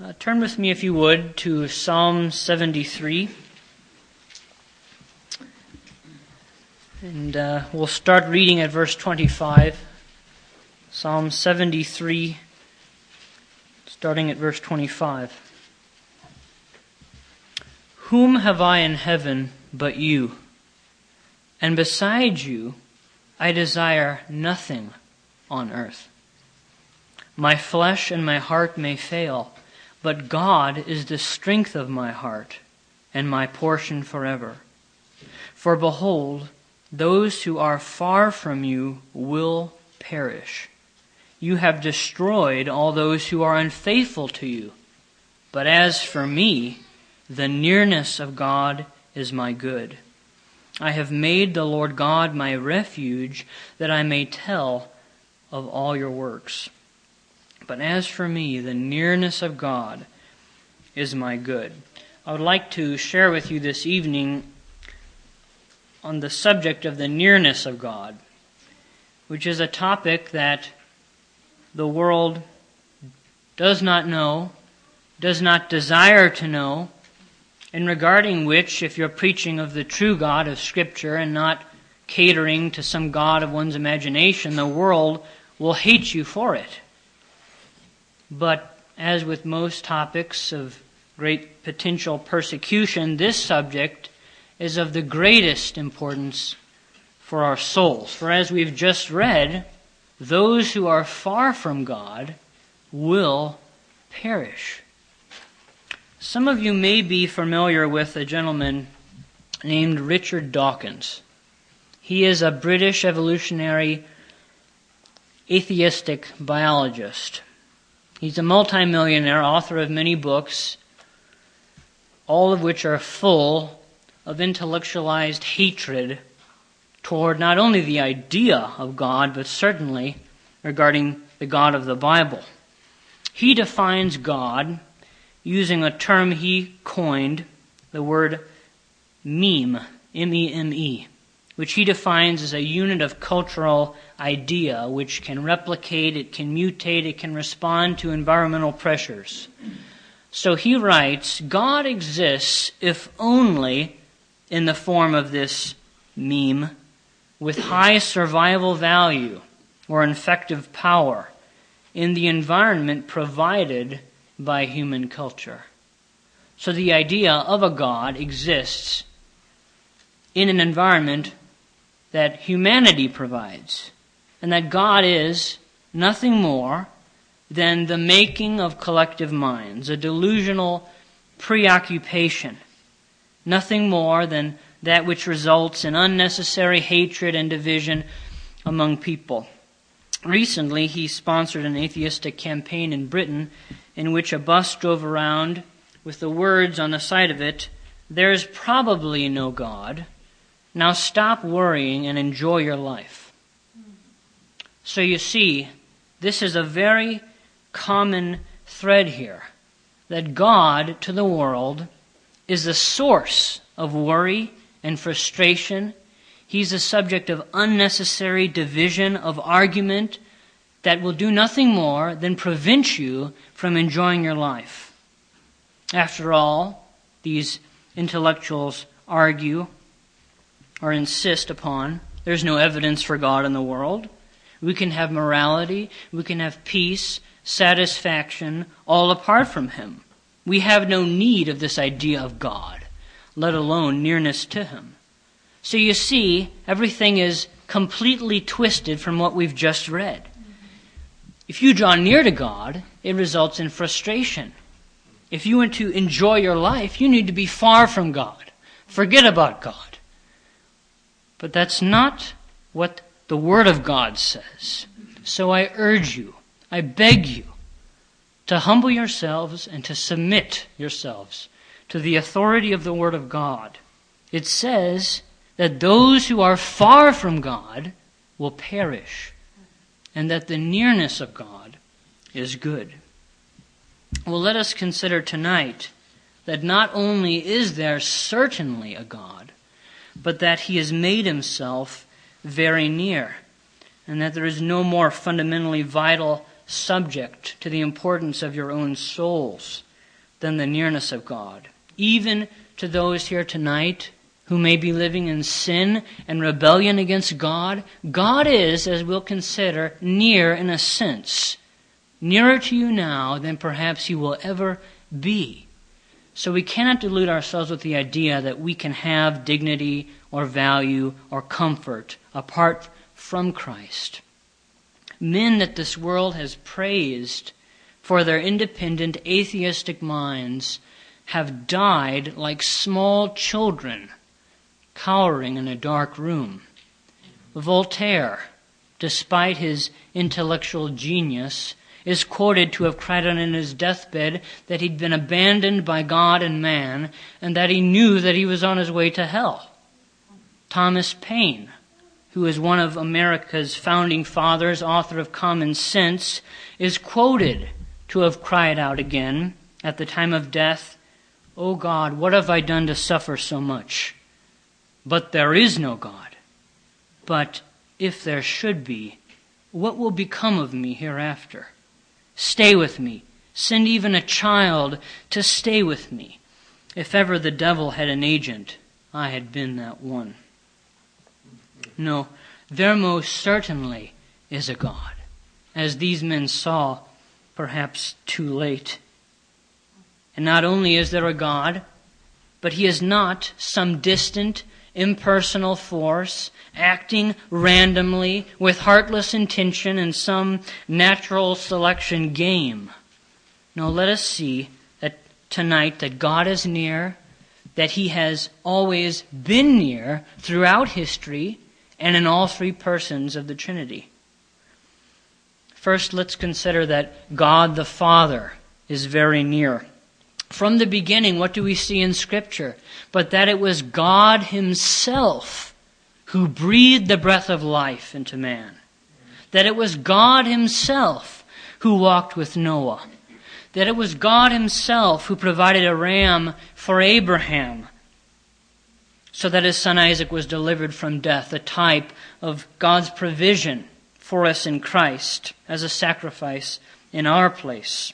Uh, turn with me, if you would, to Psalm 73. And uh, we'll start reading at verse 25. Psalm 73, starting at verse 25. Whom have I in heaven but you? And beside you, I desire nothing on earth. My flesh and my heart may fail but God is the strength of my heart and my portion forever. For behold, those who are far from you will perish. You have destroyed all those who are unfaithful to you. But as for me, the nearness of God is my good. I have made the Lord God my refuge, that I may tell of all your works. But as for me, the nearness of God is my good. I would like to share with you this evening on the subject of the nearness of God, which is a topic that the world does not know, does not desire to know, and regarding which, if you're preaching of the true God of Scripture and not catering to some God of one's imagination, the world will hate you for it. But as with most topics of great potential persecution, this subject is of the greatest importance for our souls. For as we've just read, those who are far from God will perish. Some of you may be familiar with a gentleman named Richard Dawkins. He is a British evolutionary atheistic biologist. He's a multimillionaire, author of many books, all of which are full of intellectualized hatred toward not only the idea of God, but certainly regarding the God of the Bible. He defines God using a term he coined, the word meme, M E M E which he defines as a unit of cultural idea which can replicate, it can mutate, it can respond to environmental pressures. So he writes God exists if only in the form of this meme with high survival value or infective power in the environment provided by human culture. So the idea of a God exists in an environment that humanity provides, and that God is nothing more than the making of collective minds, a delusional preoccupation, nothing more than that which results in unnecessary hatred and division among people. Recently, he sponsored an atheistic campaign in Britain in which a bus drove around with the words on the side of it, There is probably no God now stop worrying and enjoy your life. So you see, this is a very common thread here that God to the world is the source of worry and frustration. He's the subject of unnecessary division, of argument that will do nothing more than prevent you from enjoying your life. After all, these intellectuals argue or insist upon. There's no evidence for God in the world. We can have morality, we can have peace, satisfaction, all apart from Him. We have no need of this idea of God, let alone nearness to Him. So you see, everything is completely twisted from what we've just read. If you draw near to God, it results in frustration. If you want to enjoy your life, you need to be far from God. Forget about God. But that's not what the Word of God says. So I urge you, I beg you, to humble yourselves and to submit yourselves to the authority of the Word of God. It says that those who are far from God will perish, and that the nearness of God is good. Well, let us consider tonight that not only is there certainly a God, but that he has made himself very near, and that there is no more fundamentally vital subject to the importance of your own souls than the nearness of God. Even to those here tonight who may be living in sin and rebellion against God, God is, as we'll consider, near in a sense. Nearer to you now than perhaps He will ever be. So we cannot delude ourselves with the idea that we can have dignity or value or comfort apart from Christ. Men that this world has praised for their independent atheistic minds have died like small children cowering in a dark room. Voltaire, despite his intellectual genius, is quoted to have cried on in his deathbed that he'd been abandoned by God and man and that he knew that he was on his way to hell. Thomas Paine, who is one of America's founding fathers, author of Common Sense, is quoted to have cried out again at the time of death, O oh God, what have I done to suffer so much? But there is no God. But if there should be, what will become of me hereafter? Stay with me. Send even a child to stay with me. If ever the devil had an agent, I had been that one. No, there most certainly is a God, as these men saw, perhaps too late. And not only is there a God, but he is not some distant, impersonal force, acting randomly with heartless intention in some natural selection game. No, let us see that tonight that God is near, that He has always been near throughout history and in all three persons of the Trinity. First, let's consider that God the Father is very near. From the beginning, what do we see in Scripture? But that it was God Himself who breathed the breath of life into man. That it was God Himself who walked with Noah. That it was God Himself who provided a ram for Abraham so that his son Isaac was delivered from death, a type of God's provision for us in Christ as a sacrifice in our place.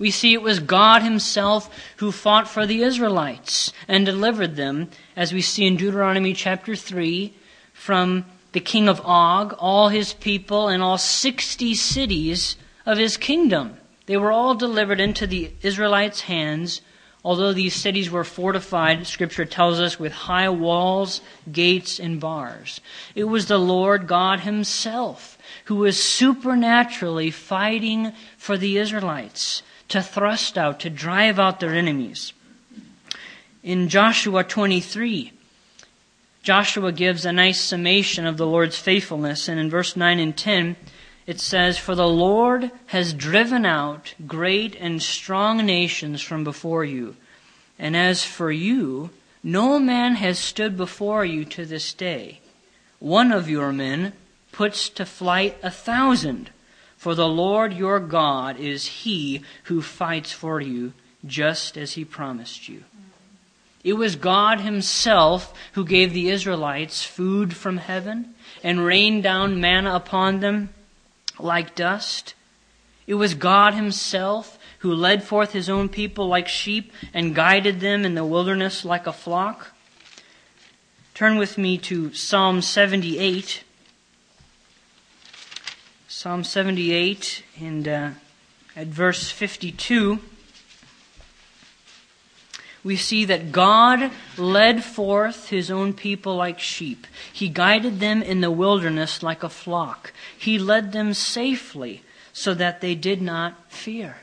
We see it was God Himself who fought for the Israelites and delivered them, as we see in Deuteronomy chapter 3, from the king of Og, all his people, and all 60 cities of his kingdom. They were all delivered into the Israelites' hands, although these cities were fortified, Scripture tells us, with high walls, gates, and bars. It was the Lord God Himself who was supernaturally fighting for the Israelites to thrust out, to drive out their enemies. In Joshua 23, Joshua gives a nice summation of the Lord's faithfulness, and in verse 9 and 10, it says, For the Lord has driven out great and strong nations from before you, and as for you, no man has stood before you to this day. One of your men puts to flight a thousand for the Lord your God is he who fights for you, just as he promised you. It was God himself who gave the Israelites food from heaven and rained down manna upon them like dust. It was God himself who led forth his own people like sheep and guided them in the wilderness like a flock. Turn with me to Psalm 78. Psalm 78 and uh, at verse 52, we see that God led forth his own people like sheep. He guided them in the wilderness like a flock. He led them safely so that they did not fear.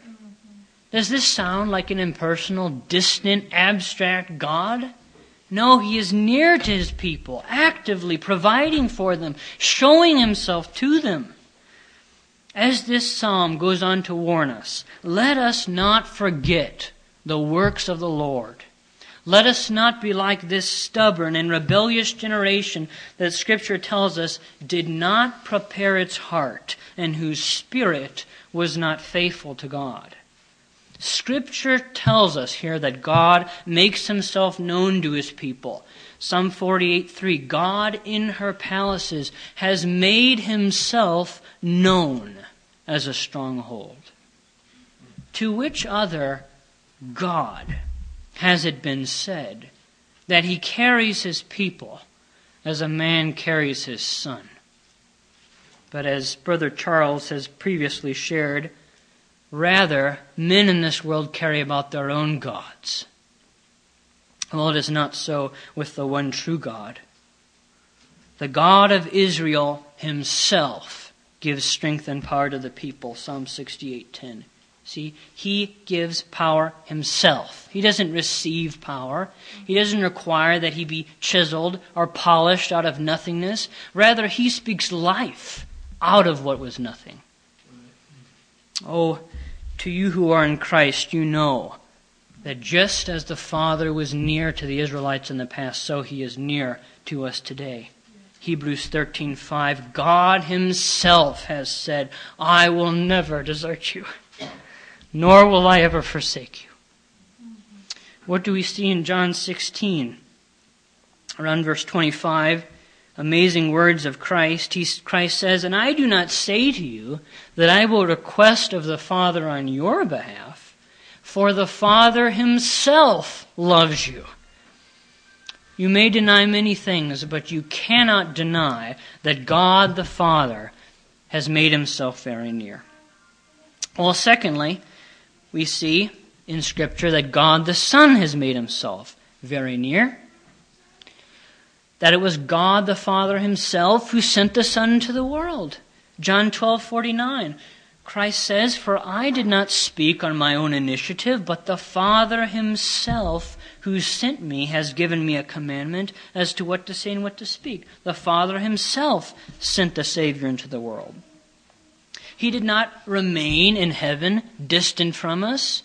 Does this sound like an impersonal, distant, abstract God? No, he is near to his people, actively providing for them, showing himself to them. As this psalm goes on to warn us, let us not forget the works of the Lord. Let us not be like this stubborn and rebellious generation that Scripture tells us did not prepare its heart and whose spirit was not faithful to God. Scripture tells us here that God makes himself known to his people. Psalm 48:3 God in her palaces has made himself known as a stronghold. To which other God, has it been said, that he carries his people as a man carries his son. But as Brother Charles has previously shared, rather, men in this world carry about their own gods. Well, it is not so with the one true God. The God of Israel himself gives strength and power to the people. Psalm 68:10. See, he gives power himself. He doesn't receive power. He doesn't require that he be chiseled or polished out of nothingness. Rather, he speaks life out of what was nothing. Oh, to you who are in Christ, you know that just as the Father was near to the Israelites in the past, so he is near to us today. Hebrews 13:5 God himself has said, "I will never desert you, nor will I ever forsake you." What do we see in John 16? Around verse 25, amazing words of Christ. He, Christ says, "And I do not say to you that I will request of the Father on your behalf, for the Father himself loves you." You may deny many things, but you cannot deny that God the Father has made himself very near. Well, secondly, we see in Scripture that God the Son has made himself very near. That it was God the Father himself who sent the Son into the world. John 12:49. Christ says, "For I did not speak on my own initiative, but the Father himself who sent me has given me a commandment as to what to say and what to speak. The Father himself sent the Savior into the world. He did not remain in heaven, distant from us.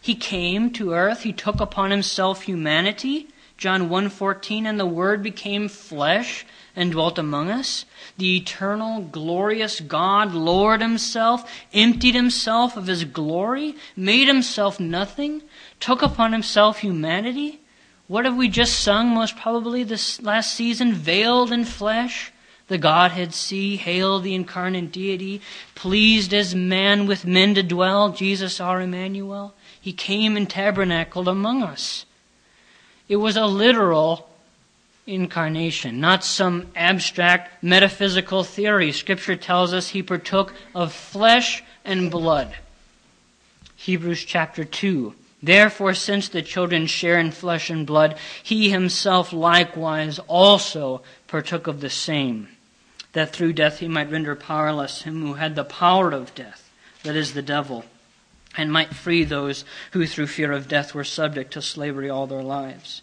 He came to earth. He took upon himself humanity. John 1:14 and the word became flesh and dwelt among us. The eternal glorious God Lord himself emptied himself of his glory, made himself nothing, took upon himself humanity. What have we just sung most probably this last season? Veiled in flesh. The Godhead see, hail the incarnate deity, pleased as man with men to dwell, Jesus our Emmanuel. He came and tabernacled among us. It was a literal incarnation, not some abstract metaphysical theory. Scripture tells us he partook of flesh and blood. Hebrews chapter 2. Therefore, since the children share in flesh and blood, he himself likewise also partook of the same, that through death he might render powerless him who had the power of death, that is, the devil, and might free those who through fear of death were subject to slavery all their lives.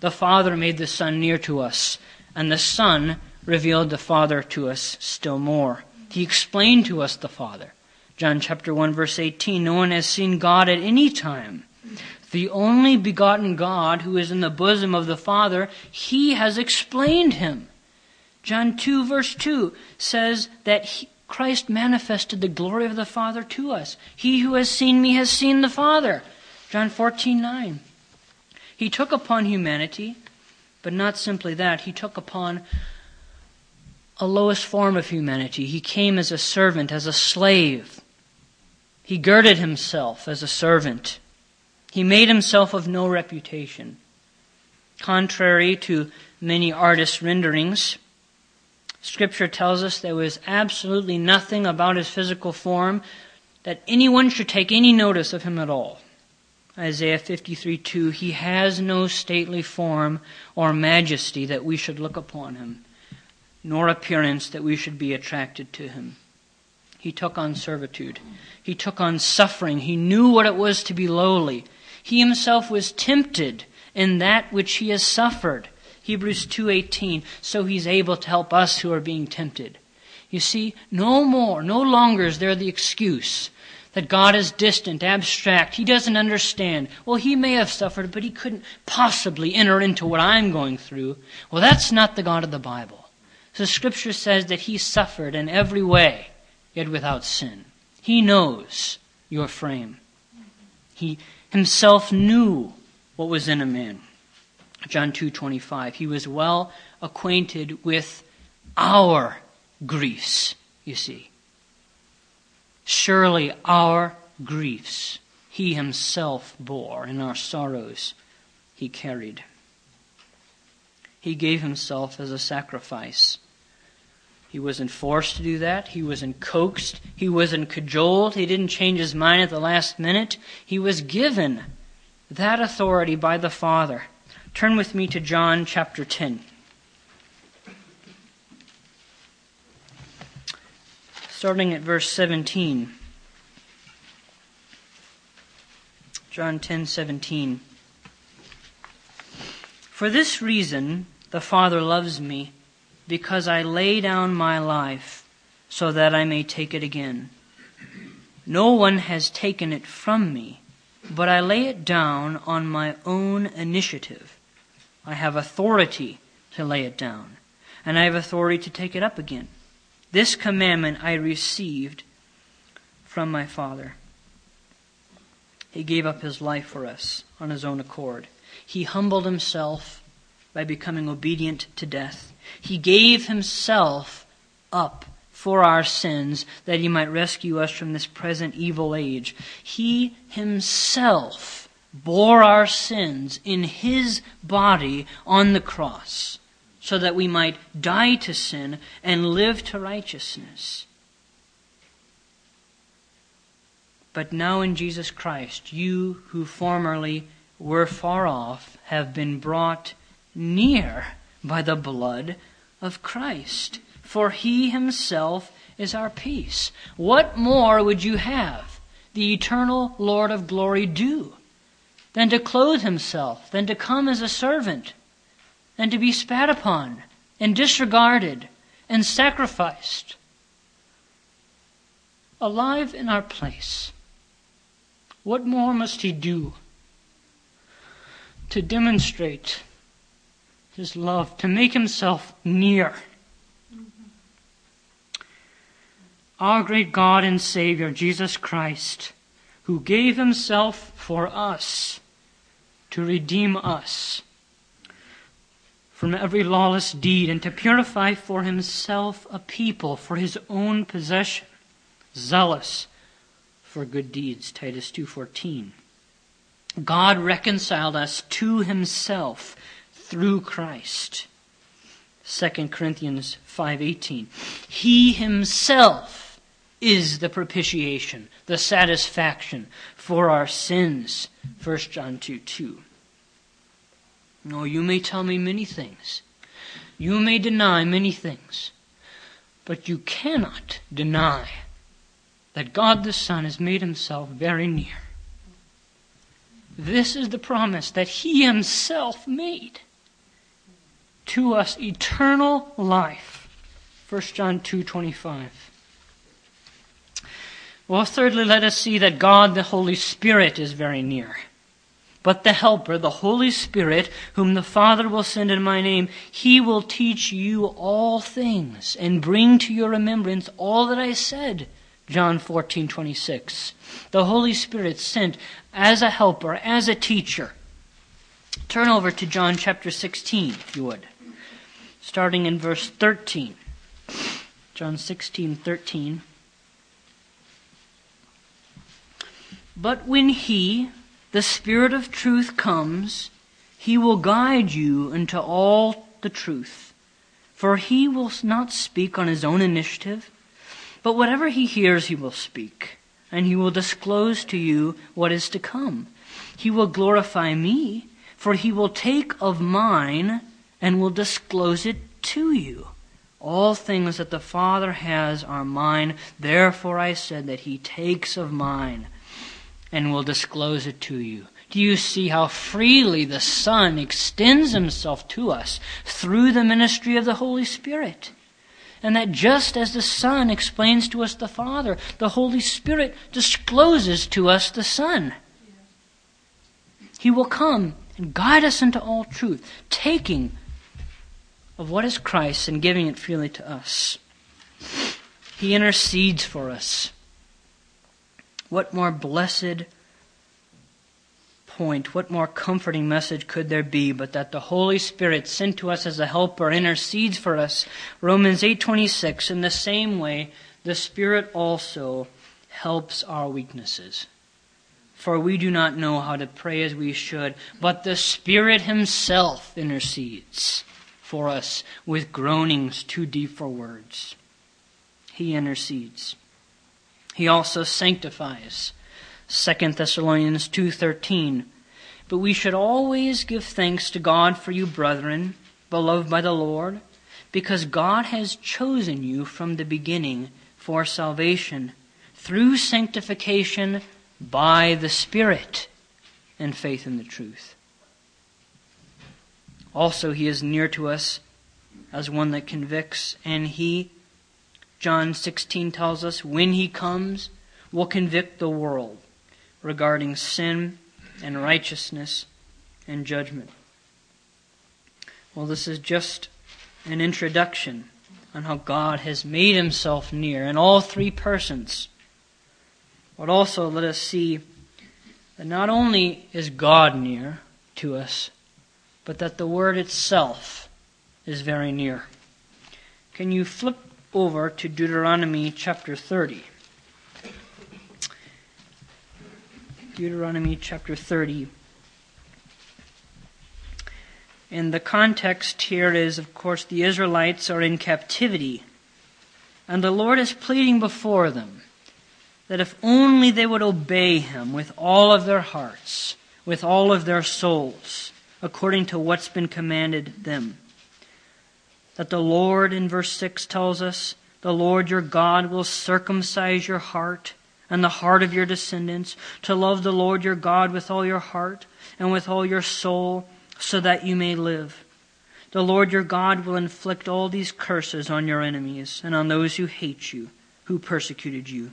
The Father made the Son near to us, and the Son revealed the Father to us still more. He explained to us the Father. John chapter 1 verse 18, no one has seen God at any time. The only begotten God who is in the bosom of the Father, he has explained him. John 2 verse 2 says that he, Christ manifested the glory of the Father to us. He who has seen me has seen the Father. John 14 9. He took upon humanity, but not simply that, he took upon a lowest form of humanity. He came as a servant, as a slave. He girded himself as a servant. He made himself of no reputation. Contrary to many artists' renderings, Scripture tells us there was absolutely nothing about his physical form that anyone should take any notice of him at all. Isaiah 53 2, he has no stately form or majesty that we should look upon him, nor appearance that we should be attracted to him. He took on servitude. He took on suffering. He knew what it was to be lowly. He himself was tempted in that which he has suffered. Hebrews 2:18 so he's able to help us who are being tempted. You see, no more, no longer is there the excuse that God is distant, abstract. He doesn't understand. Well, he may have suffered, but he couldn't possibly enter into what I'm going through. Well, that's not the God of the Bible. So scripture says that he suffered in every way yet without sin. He knows your frame. He himself knew what was in a man. John 2:25. He was well acquainted with our griefs, you see. Surely our griefs he himself bore, and our sorrows he carried. He gave himself as a sacrifice. He wasn't forced to do that. He wasn't coaxed. He wasn't cajoled. He didn't change his mind at the last minute. He was given that authority by the Father. Turn with me to John chapter 10. Starting at verse 17. John 10:17 For this reason the Father loves me because I lay down my life so that I may take it again. No one has taken it from me, but I lay it down on my own initiative. I have authority to lay it down, and I have authority to take it up again. This commandment I received from my Father. He gave up his life for us on his own accord. He humbled himself by becoming obedient to death. He gave himself up for our sins that he might rescue us from this present evil age. He himself bore our sins in his body on the cross so that we might die to sin and live to righteousness. But now in Jesus Christ, you who formerly were far off have been brought near by the blood of Christ. For he himself is our peace. What more would you have the eternal Lord of glory do than to clothe himself, than to come as a servant, than to be spat upon and disregarded and sacrificed? Alive in our place. What more must he do to demonstrate his love, to make himself near. Our great God and Savior, Jesus Christ, who gave himself for us to redeem us from every lawless deed and to purify for himself a people for his own possession, zealous for good deeds, Titus 2:14. God reconciled us to himself through Christ. 2 Corinthians 5:18. He himself is the propitiation, the satisfaction for our sins. 1 John 2 2. No, you may tell me many things. You may deny many things. But you cannot deny that God the Son has made himself very near. This is the promise that he himself made to us eternal life. 1 John 2:25. Well, thirdly, let us see that God the Holy Spirit is very near. But the Helper, the Holy Spirit, whom the Father will send in my name, he will teach you all things and bring to your remembrance all that I said. John 14:26. The Holy Spirit sent as a helper, as a teacher. Turn over to John chapter 16, if you would starting in verse 13. John 16, 13. But when He, the Spirit of truth, comes, He will guide you into all the truth. For He will not speak on His own initiative, but whatever He hears, He will speak, and He will disclose to you what is to come. He will glorify me, for He will take of mine and will disclose it to you. All things that the Father has are mine. Therefore I said that He takes of mine and will disclose it to you. Do you see how freely the Son extends Himself to us through the ministry of the Holy Spirit? And that just as the Son explains to us the Father, the Holy Spirit discloses to us the Son. He will come and guide us into all truth, taking of what is Christ and giving it freely to us. He intercedes for us. What more blessed point, what more comforting message could there be but that the Holy Spirit sent to us as a helper intercedes for us. Romans 8:26 in the same way the Spirit also helps our weaknesses. for we do not know how to pray as we should, but the Spirit Himself intercedes for us with groanings too deep for words. He intercedes. He also sanctifies. 2 Thessalonians 2:13 But we should always give thanks to God for you brethren beloved by the Lord because God has chosen you from the beginning for salvation through sanctification by the Spirit and faith in the truth. Also, He is near to us as one that convicts, and He, John 16 tells us, when He comes, will convict the world regarding sin and righteousness and judgment. Well, this is just an introduction on how God has made Himself near in all three persons but also let us see that not only is God near to us, but that the Word itself is very near. Can you flip over to Deuteronomy chapter 30? Deuteronomy chapter 30. And the context here is, of course, the Israelites are in captivity, and the Lord is pleading before them that if only they would obey him with all of their hearts, with all of their souls, according to what's been commanded them. That the Lord, in verse 6, tells us, the Lord your God will circumcise your heart and the heart of your descendants to love the Lord your God with all your heart and with all your soul so that you may live. The Lord your God will inflict all these curses on your enemies and on those who hate you, who persecuted you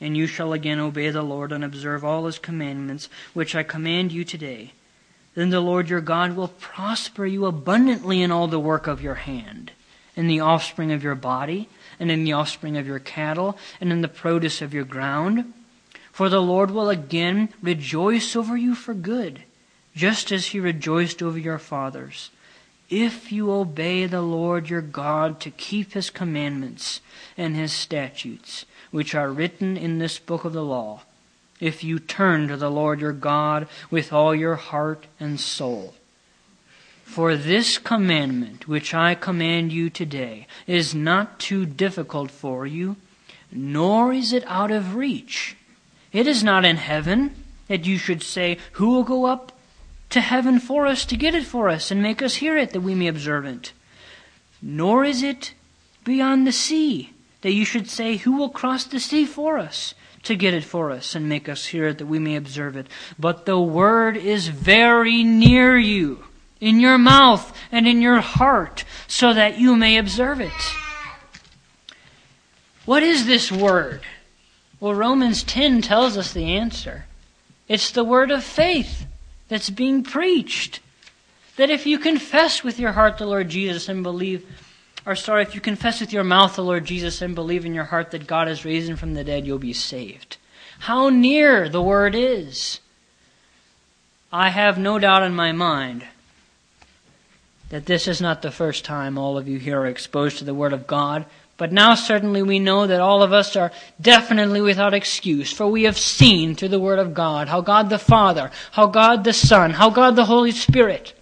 and you shall again obey the Lord and observe all his commandments, which I command you today. Then the Lord your God will prosper you abundantly in all the work of your hand, in the offspring of your body, and in the offspring of your cattle, and in the produce of your ground. For the Lord will again rejoice over you for good, just as he rejoiced over your fathers if you obey the Lord your God to keep his commandments and his statutes, which are written in this book of the law, if you turn to the Lord your God with all your heart and soul. For this commandment which I command you today is not too difficult for you, nor is it out of reach. It is not in heaven that you should say, Who will go up to heaven for us to get it for us and make us hear it that we may observe it? Nor is it beyond the sea that you should say, Who will cross the sea for us? To get it for us and make us hear it that we may observe it. But the word is very near you, in your mouth and in your heart, so that you may observe it. What is this word? Well, Romans 10 tells us the answer. It's the word of faith that's being preached. That if you confess with your heart the Lord Jesus and believe or sorry, if you confess with your mouth the Lord Jesus and believe in your heart that God has raised him from the dead, you'll be saved. How near the word is. I have no doubt in my mind that this is not the first time all of you here are exposed to the Word of God, but now certainly we know that all of us are definitely without excuse, for we have seen through the Word of God how God the Father, how God the Son, how God the Holy Spirit,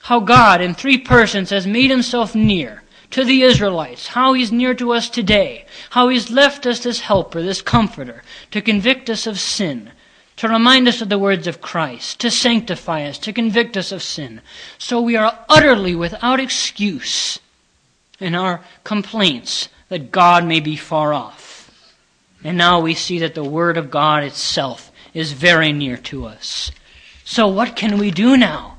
how God in three persons has made Himself near to the Israelites, how he's near to us today, how he's left us this helper, this comforter, to convict us of sin, to remind us of the words of Christ, to sanctify us, to convict us of sin. So we are utterly without excuse in our complaints that God may be far off. And now we see that the Word of God itself is very near to us. So what can we do now?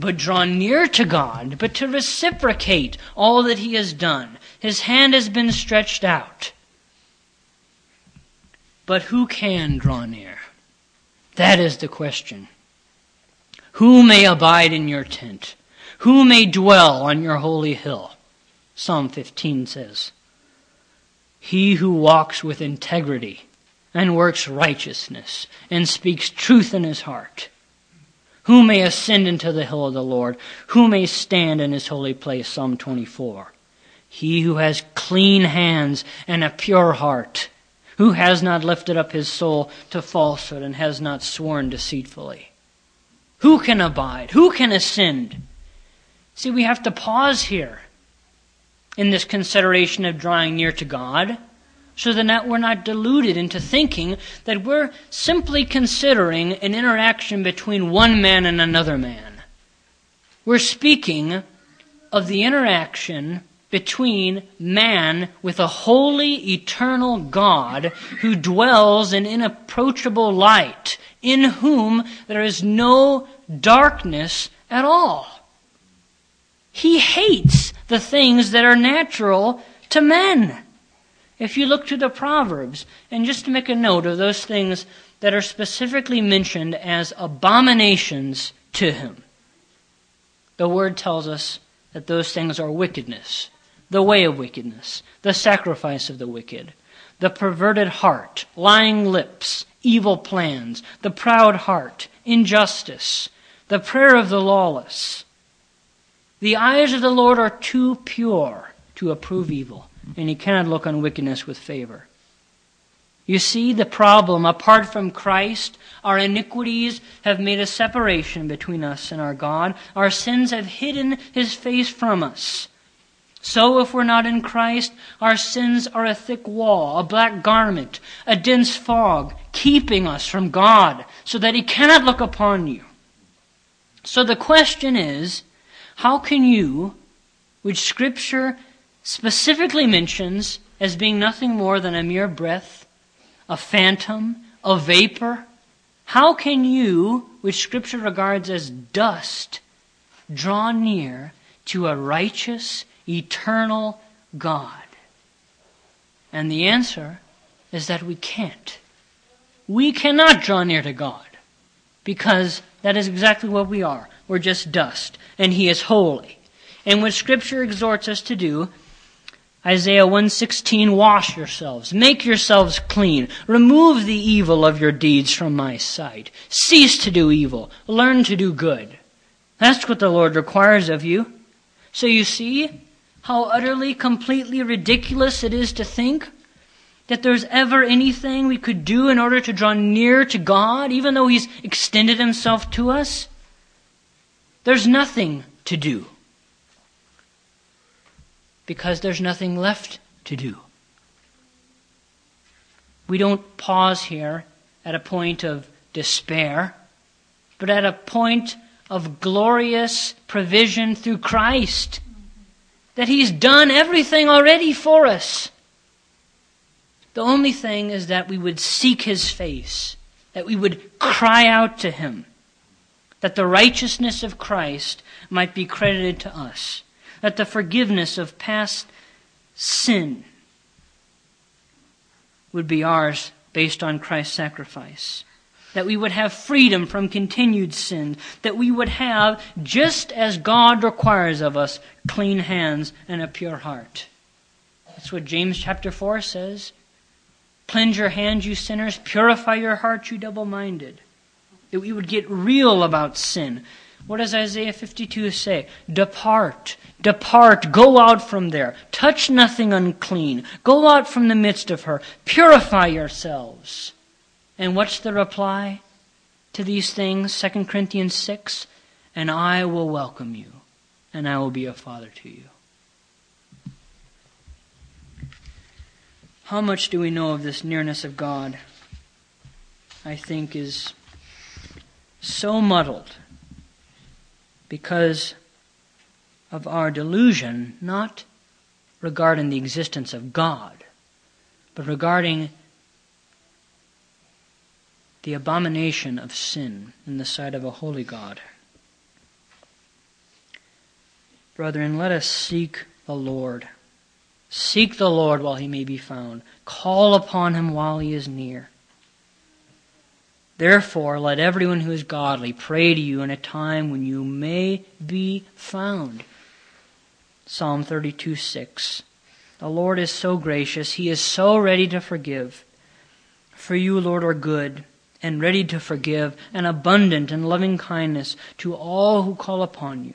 But draw near to God, but to reciprocate all that He has done. His hand has been stretched out. But who can draw near? That is the question. Who may abide in your tent? Who may dwell on your holy hill? Psalm 15 says, He who walks with integrity and works righteousness and speaks truth in his heart who may ascend into the hill of the Lord? Who may stand in his holy place? Psalm 24. He who has clean hands and a pure heart, Who has not lifted up his soul to falsehood and has not sworn deceitfully? Who can abide? Who can ascend? See, we have to pause here in this consideration of drawing near to God so that we're not deluded into thinking that we're simply considering an interaction between one man and another man. We're speaking of the interaction between man with a holy, eternal God who dwells in inapproachable light, in whom there is no darkness at all. He hates the things that are natural to men. If you look to the Proverbs, and just to make a note of those things that are specifically mentioned as abominations to him, the word tells us that those things are wickedness, the way of wickedness, the sacrifice of the wicked, the perverted heart, lying lips, evil plans, the proud heart, injustice, the prayer of the lawless. The eyes of the Lord are too pure to approve evil, and he cannot look on wickedness with favor. You see the problem. Apart from Christ, our iniquities have made a separation between us and our God. Our sins have hidden his face from us. So, if we're not in Christ, our sins are a thick wall, a black garment, a dense fog, keeping us from God, so that he cannot look upon you. So the question is, how can you, which Scripture specifically mentions as being nothing more than a mere breath, a phantom, a vapor. How can you, which Scripture regards as dust, draw near to a righteous, eternal God? And the answer is that we can't. We cannot draw near to God because that is exactly what we are. We're just dust, and He is holy. And what Scripture exhorts us to do Isaiah 116, wash yourselves, make yourselves clean, remove the evil of your deeds from my sight, cease to do evil, learn to do good. That's what the Lord requires of you. So you see how utterly, completely ridiculous it is to think that there's ever anything we could do in order to draw near to God, even though He's extended Himself to us? There's nothing to do because there's nothing left to do. We don't pause here at a point of despair, but at a point of glorious provision through Christ. That He's done everything already for us. The only thing is that we would seek His face, that we would cry out to Him, that the righteousness of Christ might be credited to us that the forgiveness of past sin would be ours based on Christ's sacrifice. That we would have freedom from continued sin. That we would have, just as God requires of us, clean hands and a pure heart. That's what James chapter 4 says. Cleanse your hands, you sinners. Purify your hearts, you double minded. That we would get real about sin. What does Isaiah 52 say? Depart, depart, go out from there. Touch nothing unclean. Go out from the midst of her. Purify yourselves. And what's the reply to these things? 2 Corinthians 6 And I will welcome you, and I will be a father to you. How much do we know of this nearness of God? I think is so muddled because of our delusion, not regarding the existence of God, but regarding the abomination of sin in the sight of a holy God. Brethren, let us seek the Lord. Seek the Lord while he may be found. Call upon him while he is near. Therefore, let everyone who is godly pray to you in a time when you may be found. Psalm 32 6. The Lord is so gracious, He is so ready to forgive. For you, Lord, are good and ready to forgive and abundant in loving kindness to all who call upon you.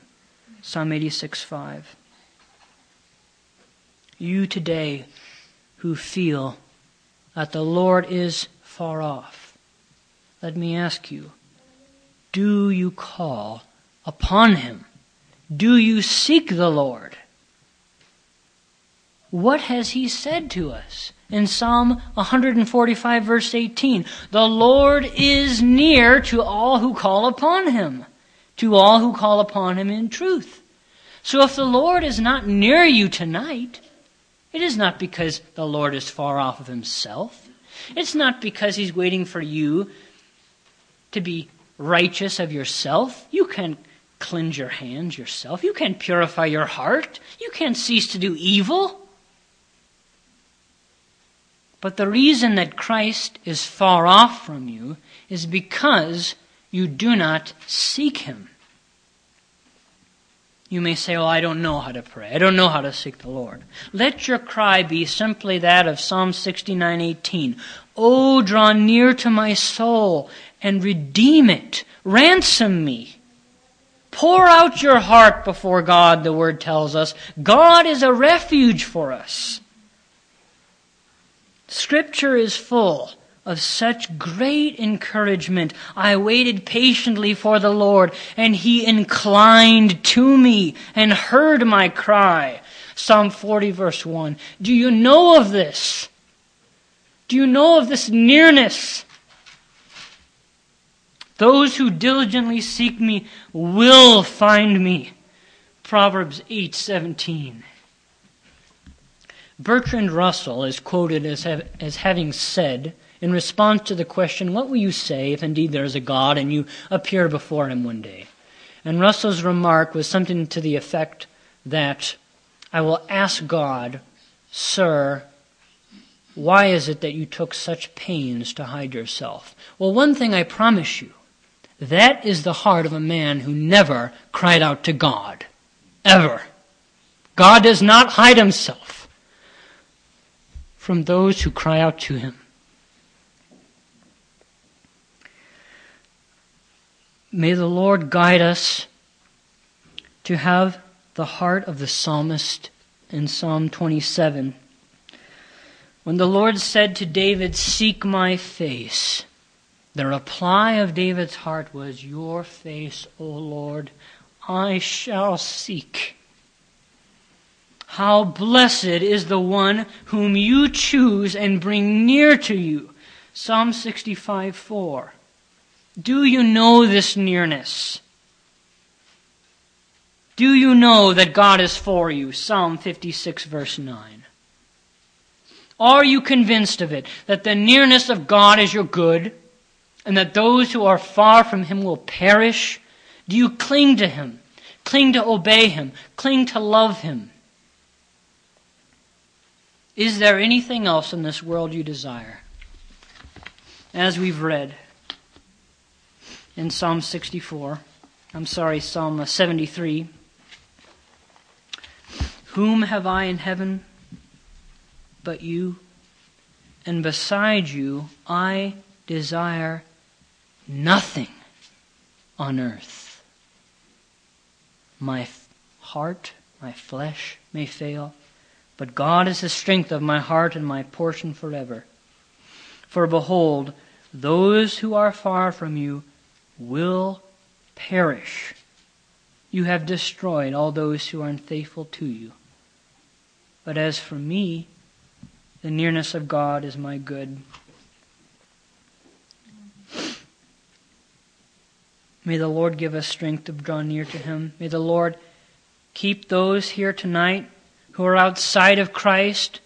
Psalm 86 5. You today who feel that the Lord is far off. Let me ask you, do you call upon him? Do you seek the Lord? What has he said to us? In Psalm 145, verse 18, the Lord is near to all who call upon him, to all who call upon him in truth. So if the Lord is not near you tonight, it is not because the Lord is far off of himself. It's not because he's waiting for you to be righteous of yourself. You can cleanse your hands yourself. You can purify your heart. You can't cease to do evil. But the reason that Christ is far off from you is because you do not seek Him. You may say, Oh, I don't know how to pray. I don't know how to seek the Lord. Let your cry be simply that of Psalm 69:18. Oh, draw near to my soul and redeem it. Ransom me. Pour out your heart before God, the word tells us. God is a refuge for us. Scripture is full of such great encouragement. I waited patiently for the Lord, and he inclined to me and heard my cry. Psalm 40, verse 1. Do you know of this? Do you know of this nearness? Those who diligently seek me will find me. Proverbs 8:17. Bertrand Russell is quoted as, have, as having said, in response to the question, What will you say if indeed there is a God and you appear before him one day? And Russell's remark was something to the effect that, I will ask God, Sir, why is it that you took such pains to hide yourself? Well, one thing I promise you that is the heart of a man who never cried out to God. Ever. God does not hide himself from those who cry out to him. May the Lord guide us to have the heart of the psalmist in Psalm 27. When the Lord said to David, Seek my face, the reply of David's heart was, Your face, O Lord, I shall seek. How blessed is the one whom you choose and bring near to you. Psalm 65 4. Do you know this nearness? Do you know that God is for you? Psalm 56 verse 9. Are you convinced of it, that the nearness of God is your good, and that those who are far from Him will perish? Do you cling to Him? Cling to obey Him? Cling to love Him? Is there anything else in this world you desire? As we've read in Psalm 64, I'm sorry, Psalm 73. Whom have I in heaven but you? And beside you, I desire nothing on earth. My heart, my flesh may fail but God is the strength of my heart and my portion forever. For behold, those who are far from you will perish. You have destroyed all those who are unfaithful to you. But as for me, the nearness of God is my good. May the Lord give us strength to draw near to Him. May the Lord keep those here tonight who are outside of Christ,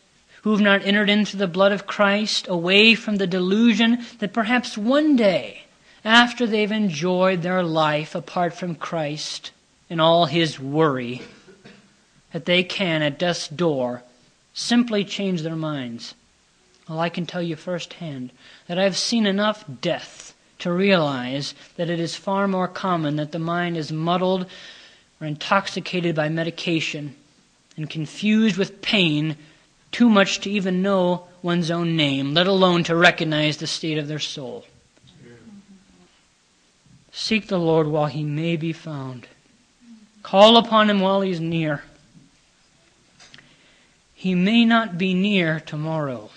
who have not entered into the blood of Christ, away from the delusion that perhaps one day, after they've enjoyed their life apart from Christ and all his worry, that they can, at death's door, simply change their minds. Well, I can tell you firsthand that I've seen enough death to realize that it is far more common that the mind is muddled or intoxicated by medication and confused with pain too much to even know one's own name, let alone to recognize the state of their soul. Seek the Lord while he may be found. Call upon him while he is near. He may not be near tomorrow.